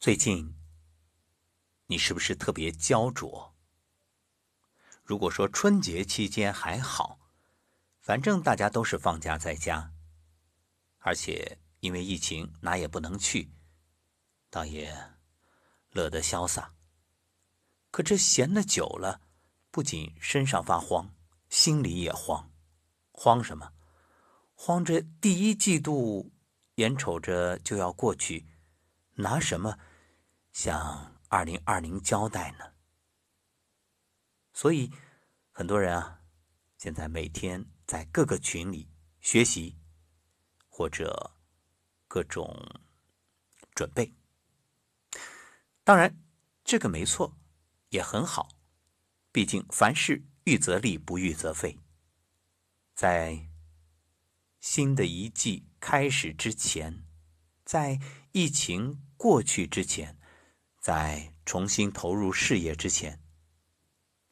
最近，你是不是特别焦灼？如果说春节期间还好，反正大家都是放假在家，而且因为疫情哪也不能去，倒也乐得潇洒。可这闲的久了，不仅身上发慌，心里也慌。慌什么？慌着第一季度眼瞅着就要过去，拿什么？向二零二零交代呢，所以很多人啊，现在每天在各个群里学习，或者各种准备。当然，这个没错，也很好。毕竟凡事预则立，不预则废。在新的一季开始之前，在疫情过去之前。在重新投入事业之前，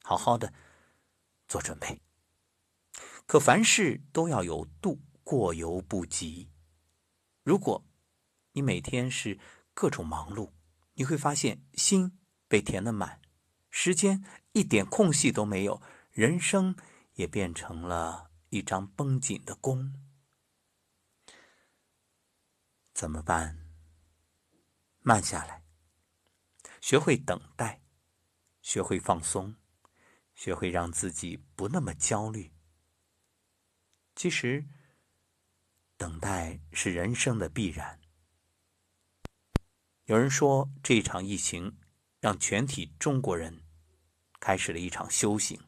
好好的做准备。可凡事都要有度，过犹不及。如果你每天是各种忙碌，你会发现心被填得满，时间一点空隙都没有，人生也变成了一张绷紧的弓。怎么办？慢下来。学会等待，学会放松，学会让自己不那么焦虑。其实，等待是人生的必然。有人说，这场疫情让全体中国人开始了一场修行。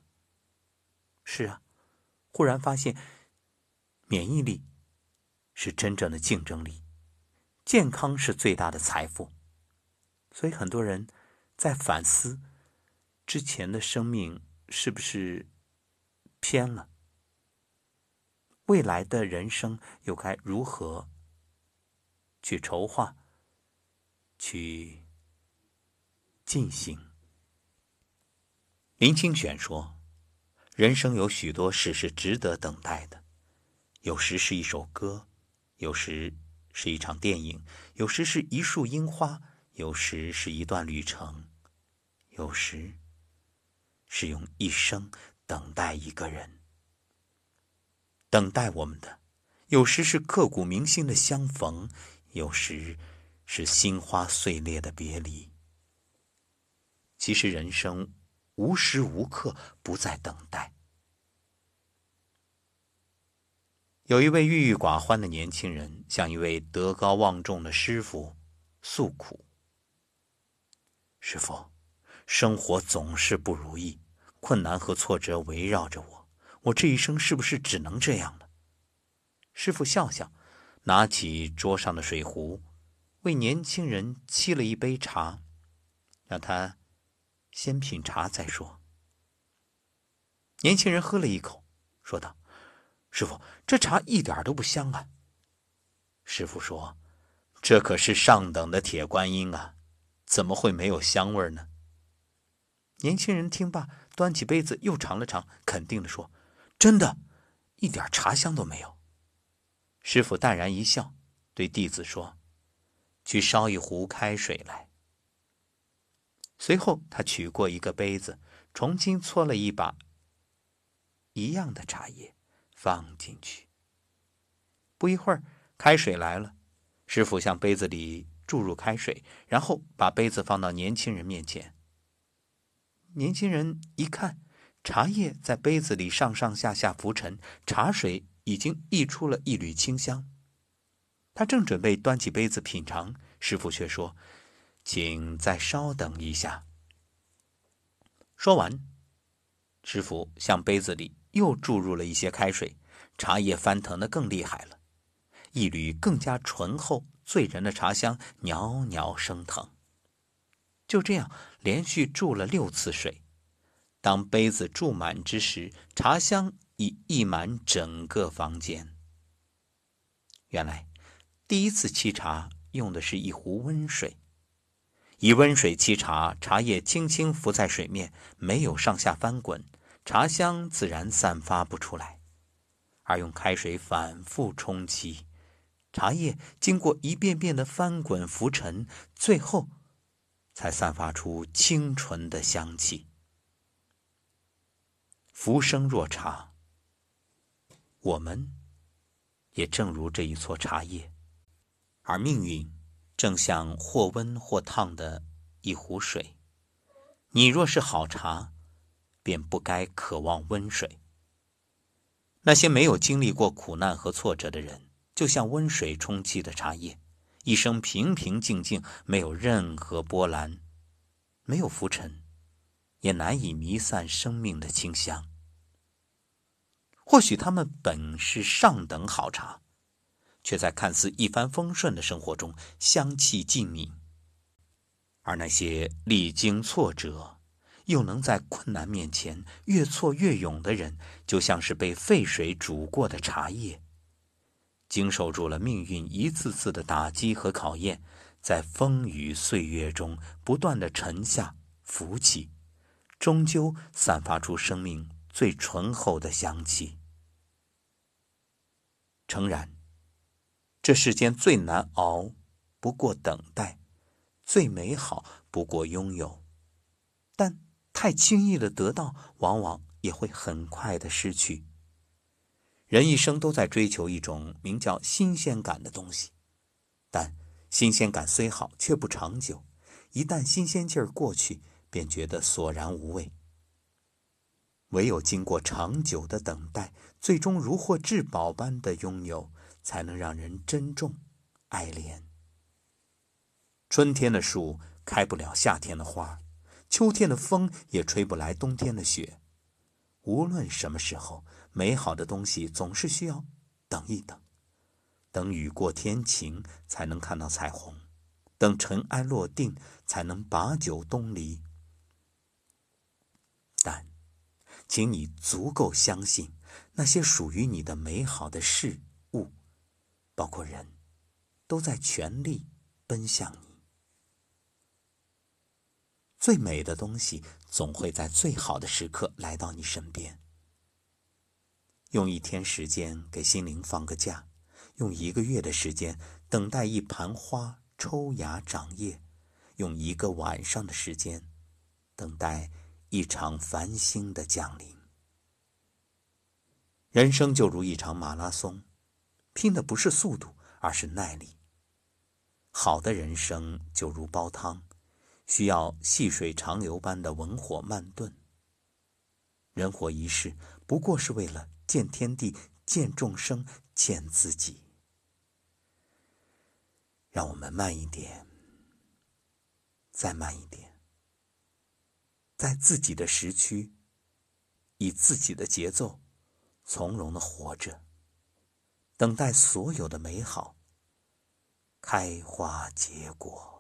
是啊，忽然发现，免疫力是真正的竞争力，健康是最大的财富。所以很多人在反思之前的生命是不是偏了，未来的人生又该如何去筹划、去进行？林清玄说：“人生有许多事是值得等待的，有时是一首歌，有时是一场电影，有时是一束樱花。”有时是一段旅程，有时是用一生等待一个人。等待我们的，有时是刻骨铭心的相逢，有时是心花碎裂的别离。其实人生无时无刻不在等待。有一位郁郁寡欢的年轻人，向一位德高望重的师傅诉苦。师傅，生活总是不如意，困难和挫折围绕着我，我这一生是不是只能这样了？师傅笑笑，拿起桌上的水壶，为年轻人沏了一杯茶，让他先品茶再说。年轻人喝了一口，说道：“师傅，这茶一点都不香啊。”师傅说：“这可是上等的铁观音啊。”怎么会没有香味呢？年轻人听罢，端起杯子又尝了尝，肯定的说：“真的，一点茶香都没有。”师傅淡然一笑，对弟子说：“去烧一壶开水来。”随后，他取过一个杯子，重新搓了一把一样的茶叶，放进去。不一会儿，开水来了，师傅向杯子里。注入开水，然后把杯子放到年轻人面前。年轻人一看，茶叶在杯子里上上下下浮沉，茶水已经溢出了一缕清香。他正准备端起杯子品尝，师傅却说：“请再稍等一下。”说完，师傅向杯子里又注入了一些开水，茶叶翻腾的更厉害了，一缕更加醇厚。醉人的茶香袅袅升腾。就这样连续注了六次水，当杯子注满之时，茶香已溢满整个房间。原来，第一次沏茶用的是一壶温水，以温水沏茶，茶叶轻轻浮在水面，没有上下翻滚，茶香自然散发不出来；而用开水反复冲沏。茶叶经过一遍遍的翻滚浮沉，最后才散发出清纯的香气。浮生若茶，我们也正如这一撮茶叶，而命运正像或温或烫的一壶水。你若是好茶，便不该渴望温水。那些没有经历过苦难和挫折的人，就像温水充气的茶叶，一生平平静静，没有任何波澜，没有浮沉，也难以弥散生命的清香。或许他们本是上等好茶，却在看似一帆风顺的生活中香气尽泯；而那些历经挫折，又能在困难面前越挫越勇的人，就像是被沸水煮过的茶叶，经受住了命运一次次的打击和考验，在风雨岁月中不断的沉下浮起，终究散发出生命最醇厚的香气。诚然，这世间最难熬不过等待，最美好不过拥有。但太轻易的得到，往往也会很快的失去。人一生都在追求一种名叫新鲜感的东西，但新鲜感虽好，却不长久。一旦新鲜劲儿过去，便觉得索然无味。唯有经过长久的等待，最终如获至宝般的拥有，才能让人珍重、爱怜。春天的树开不了夏天的花，秋天的风也吹不来冬天的雪。无论什么时候，美好的东西总是需要等一等，等雨过天晴才能看到彩虹，等尘埃落定才能把酒东篱。但。请你足够相信，那些属于你的美好的事物，包括人，都在全力奔向你。最美的东西总会在最好的时刻来到你身边。用一天时间给心灵放个假，用一个月的时间等待一盘花抽芽长叶，用一个晚上的时间等待。一场繁星的降临。人生就如一场马拉松，拼的不是速度，而是耐力。好的人生就如煲汤，需要细水长流般的文火慢炖。人活一世，不过是为了见天地、见众生、见自己。让我们慢一点，再慢一点。在自己的时区，以自己的节奏，从容的活着，等待所有的美好开花结果。